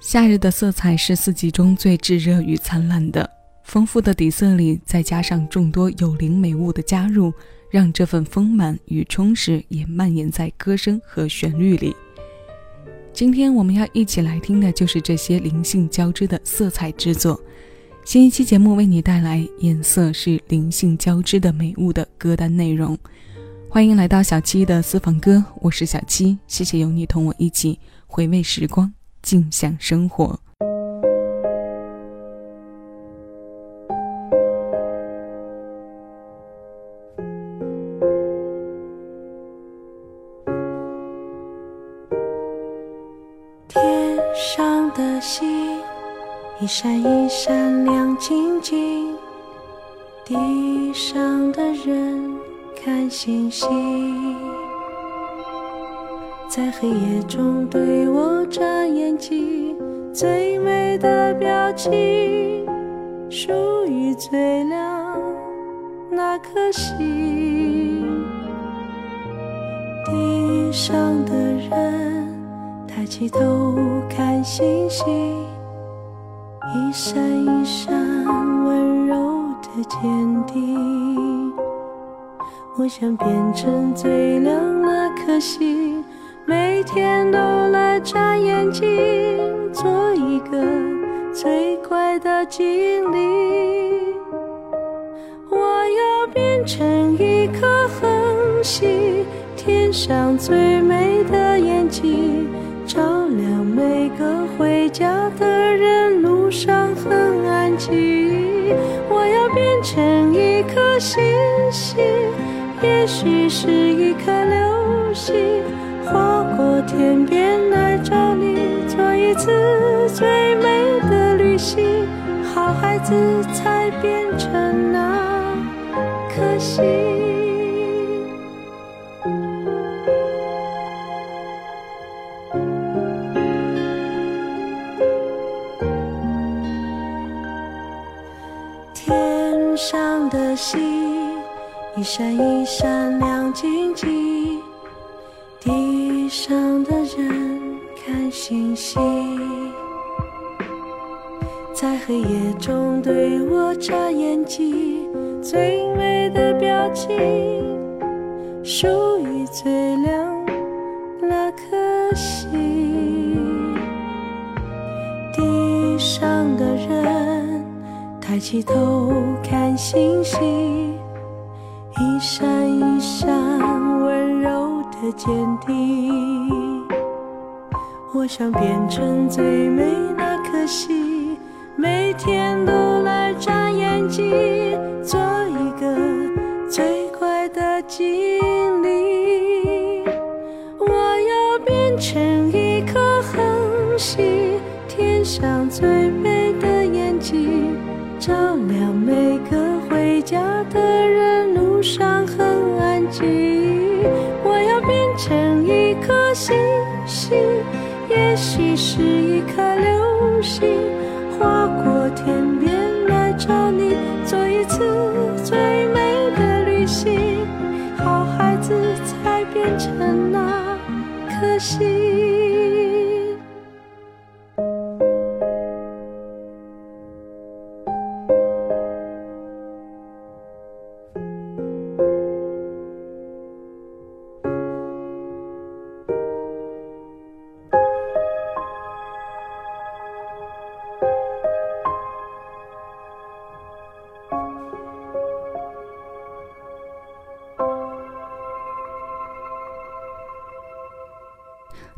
夏日的色彩是四季中最炙热与灿烂的，丰富的底色里再加上众多有灵美物的加入，让这份丰满与充实也蔓延在歌声和旋律里。今天我们要一起来听的就是这些灵性交织的色彩之作。新一期节目为你带来颜色是灵性交织的美物的歌单内容。欢迎来到小七的私房歌，我是小七，谢谢有你同我一起回味时光，静享生活。天上的星一闪一闪亮晶晶，地上的人看星星，在黑夜中对我眨眼睛，最美的表情属于最亮那颗星，地上的人。抬起头看星星，一闪一闪温柔的坚定。我想变成最亮那颗星，每天都来眨眼睛，做一个最乖的精灵。我要变成一颗恒星，天上最美的眼睛。照亮每个回家的人，路上很安静。我要变成一颗星星，也许是一颗流星，天边来找你，做一次最美的旅行。好孩子才变成那颗星。天上的星一闪一闪亮看星星，在黑夜中对我眨眼睛，最美的表情属于最亮那颗星。地上的人抬起头看星星。一闪一闪温柔的坚定，我想变成最美那颗星，每天都来眨眼睛，做一个最乖的精灵。我要变成一颗恒星，天上最美的眼睛，照亮每个回家的人。路上很安静，我要变成一颗星星，也许是一颗流星，划过天边来找你，做一次最美的旅行。好孩子才变成那颗星。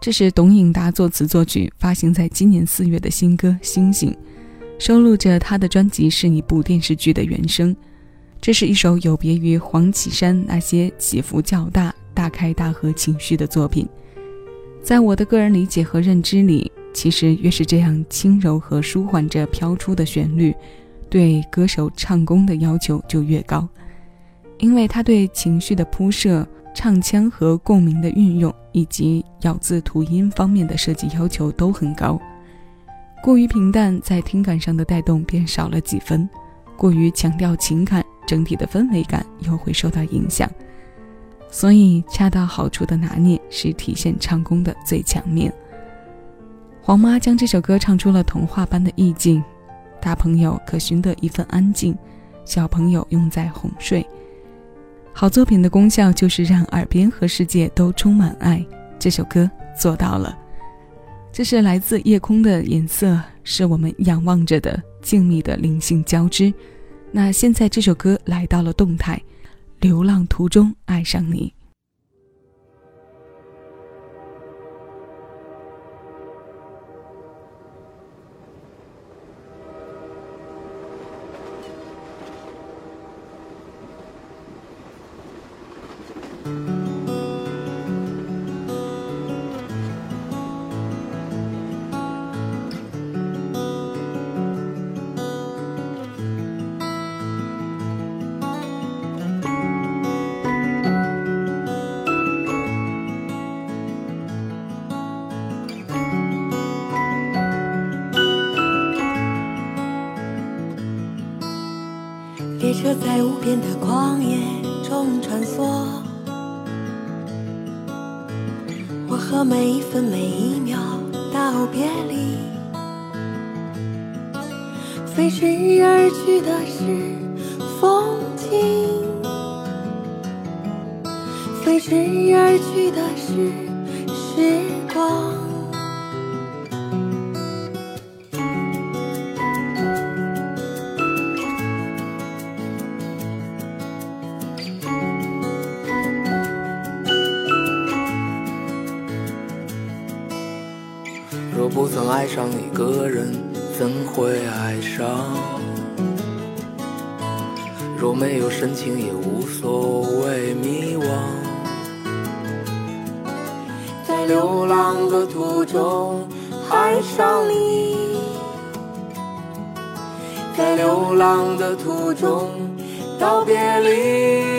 这是董颖达作词作曲，发行在今年四月的新歌《星星》，收录着他的专辑是一部电视剧的原声。这是一首有别于黄绮珊那些起伏较大、大开大合情绪的作品。在我的个人理解和认知里，其实越是这样轻柔和舒缓着飘出的旋律，对歌手唱功的要求就越高，因为他对情绪的铺设。唱腔和共鸣的运用，以及咬字吐音方面的设计要求都很高。过于平淡，在听感上的带动便少了几分；过于强调情感，整体的氛围感又会受到影响。所以，恰到好处的拿捏是体现唱功的最强面。黄妈将这首歌唱出了童话般的意境，大朋友可寻得一份安静，小朋友用在哄睡。好作品的功效就是让耳边和世界都充满爱。这首歌做到了。这是来自夜空的颜色，是我们仰望着的静谧的灵性交织。那现在这首歌来到了动态，流浪途中爱上你。的旷野中穿梭，我和每一分每一秒道别离。飞驰而去的是风景，飞驰而去的是不曾爱上一个人，怎会爱上？若没有深情，也无所谓迷惘。在流浪的途中爱上你，在流浪的途中道别离，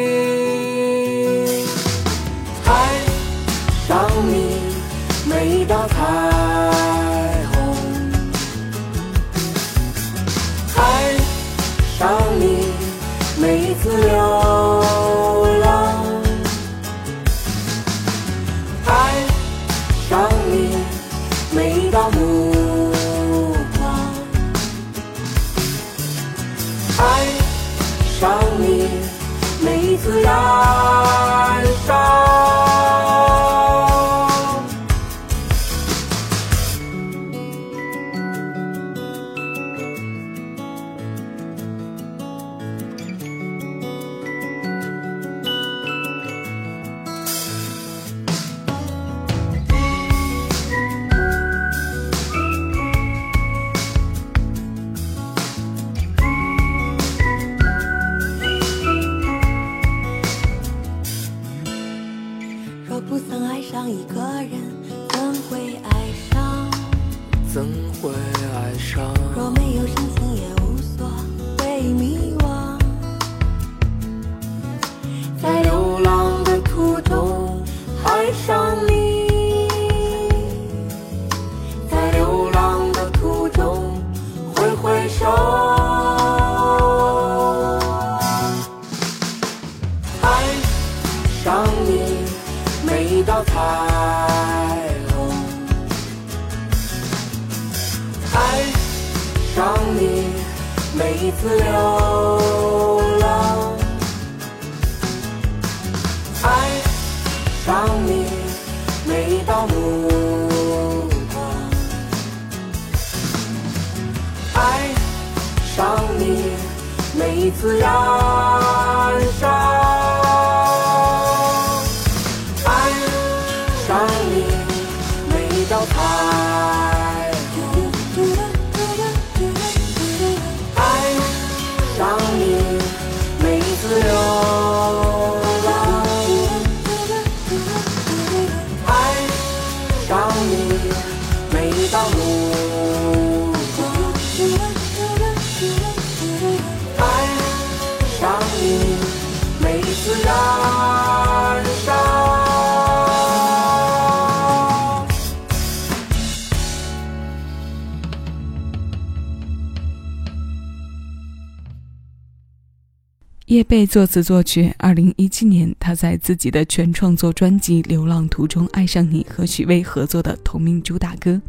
叶蓓作词作曲。二零一七年，他在自己的全创作专辑《流浪途中爱上你》和许巍合作的同名主打歌。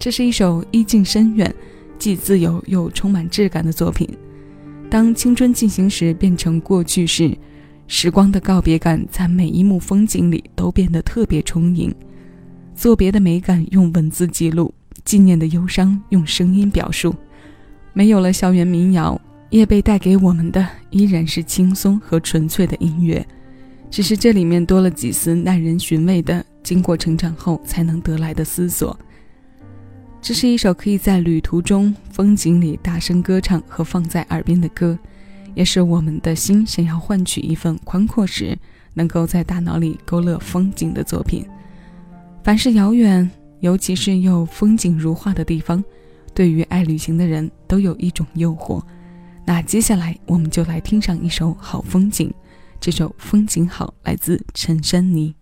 这是一首意境深远、既自由又充满质感的作品。当青春进行时，变成过去时，时光的告别感在每一幕风景里都变得特别充盈。作别的美感用文字记录，纪念的忧伤用声音表述。没有了校园民谣，也被带给我们的依然是轻松和纯粹的音乐，只是这里面多了几丝耐人寻味的，经过成长后才能得来的思索。这是一首可以在旅途中、风景里大声歌唱和放在耳边的歌，也是我们的心想要换取一份宽阔时，能够在大脑里勾勒风景的作品。凡是遥远，尤其是又风景如画的地方。对于爱旅行的人都有一种诱惑，那接下来我们就来听上一首好风景。这首《风景好》来自陈珊妮。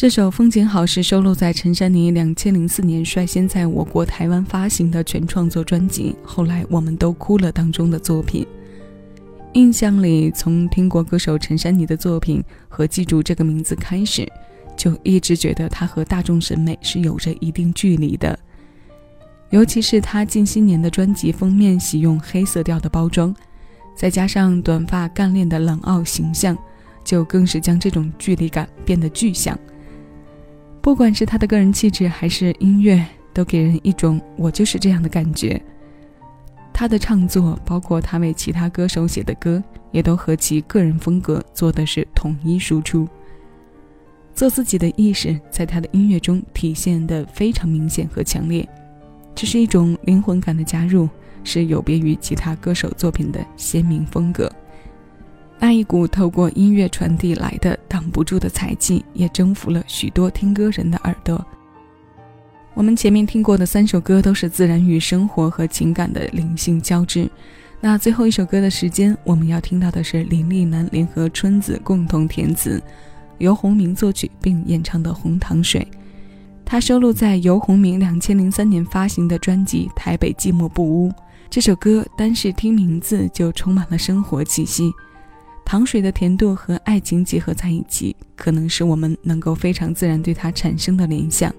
这首《风景好》是收录在陈珊妮两千零四年率先在我国台湾发行的全创作专辑《后来我们都哭了》当中的作品。印象里，从听过歌手陈珊妮的作品和记住这个名字开始，就一直觉得她和大众审美是有着一定距离的。尤其是她近些年的专辑封面喜用黑色调的包装，再加上短发干练的冷傲形象，就更是将这种距离感变得具象。不管是他的个人气质还是音乐，都给人一种“我就是这样的”感觉。他的创作，包括他为其他歌手写的歌，也都和其个人风格做的是统一输出。做自己的意识，在他的音乐中体现的非常明显和强烈，这是一种灵魂感的加入，是有别于其他歌手作品的鲜明风格。那一股透过音乐传递来的挡不住的才气，也征服了许多听歌人的耳朵。我们前面听过的三首歌都是自然与生活和情感的灵性交织。那最后一首歌的时间，我们要听到的是林丽楠联合春子共同填词，由洪明作曲并演唱的《红糖水》。它收录在由洪明两千零三年发行的专辑《台北寂寞不污》。这首歌单是听名字就充满了生活气息，糖水的甜度和爱情结合在一起，可能是我们能够非常自然对它产生的联想。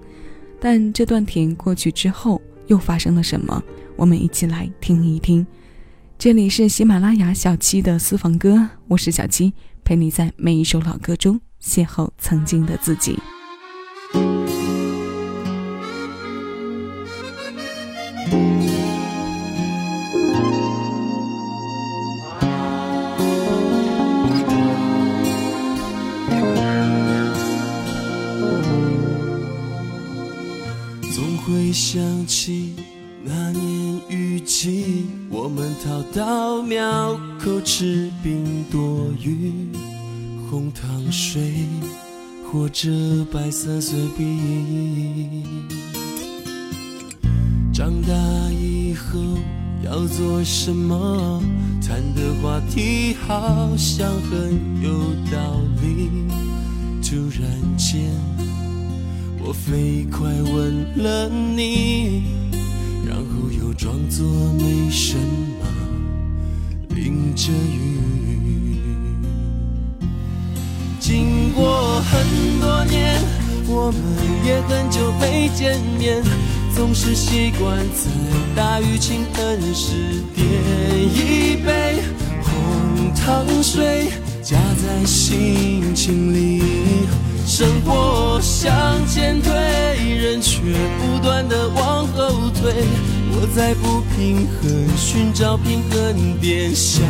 但这段甜过去之后，又发生了什么？我们一起来听一听。这里是喜马拉雅小七的私房歌，我是小七，陪你在每一首老歌中邂逅曾经的自己。想起那年雨季，我们逃到庙口吃冰躲雨，红糖水或者白色碎冰。长大以后要做什么？谈的话题好像很有道理，突然间。我飞快吻了你，然后又装作没什么，淋着雨。经过很多年，我们也很久没见面，总是习惯在大雨倾盆时点一杯红糖水，夹在心情里。生活向前推，人却不断的往后退。我在不平衡寻找平衡点，想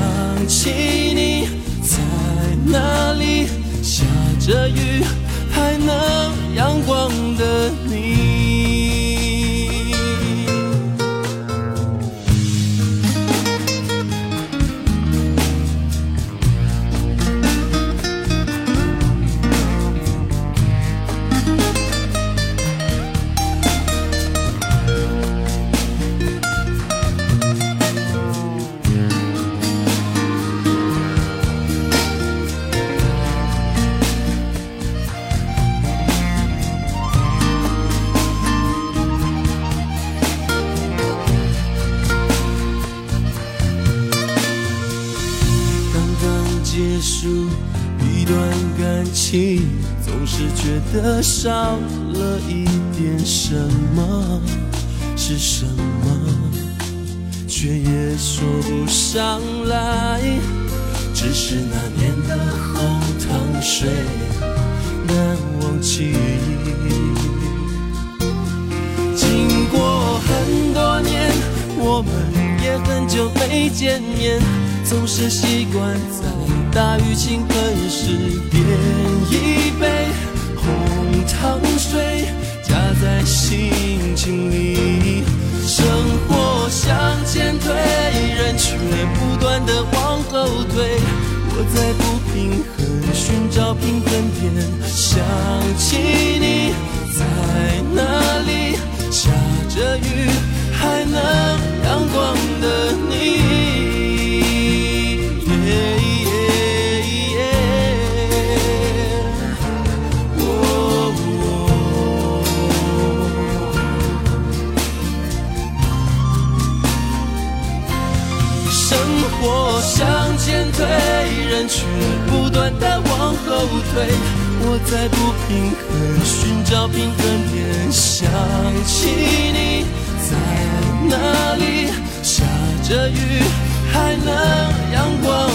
起你在哪里？下着雨还能阳光的你。的少了一点什么，是什么，却也说不上来。只是那年的红糖水难忘记。经过很多年，我们也很久没见面，总是习惯在。大雨倾盆时，点一在心情里。生活向前推，人却不断的往后退。我在不平衡寻找平衡点，想起你在哪里？在不平衡寻找平衡点，想起你在哪里？下着雨还能阳光。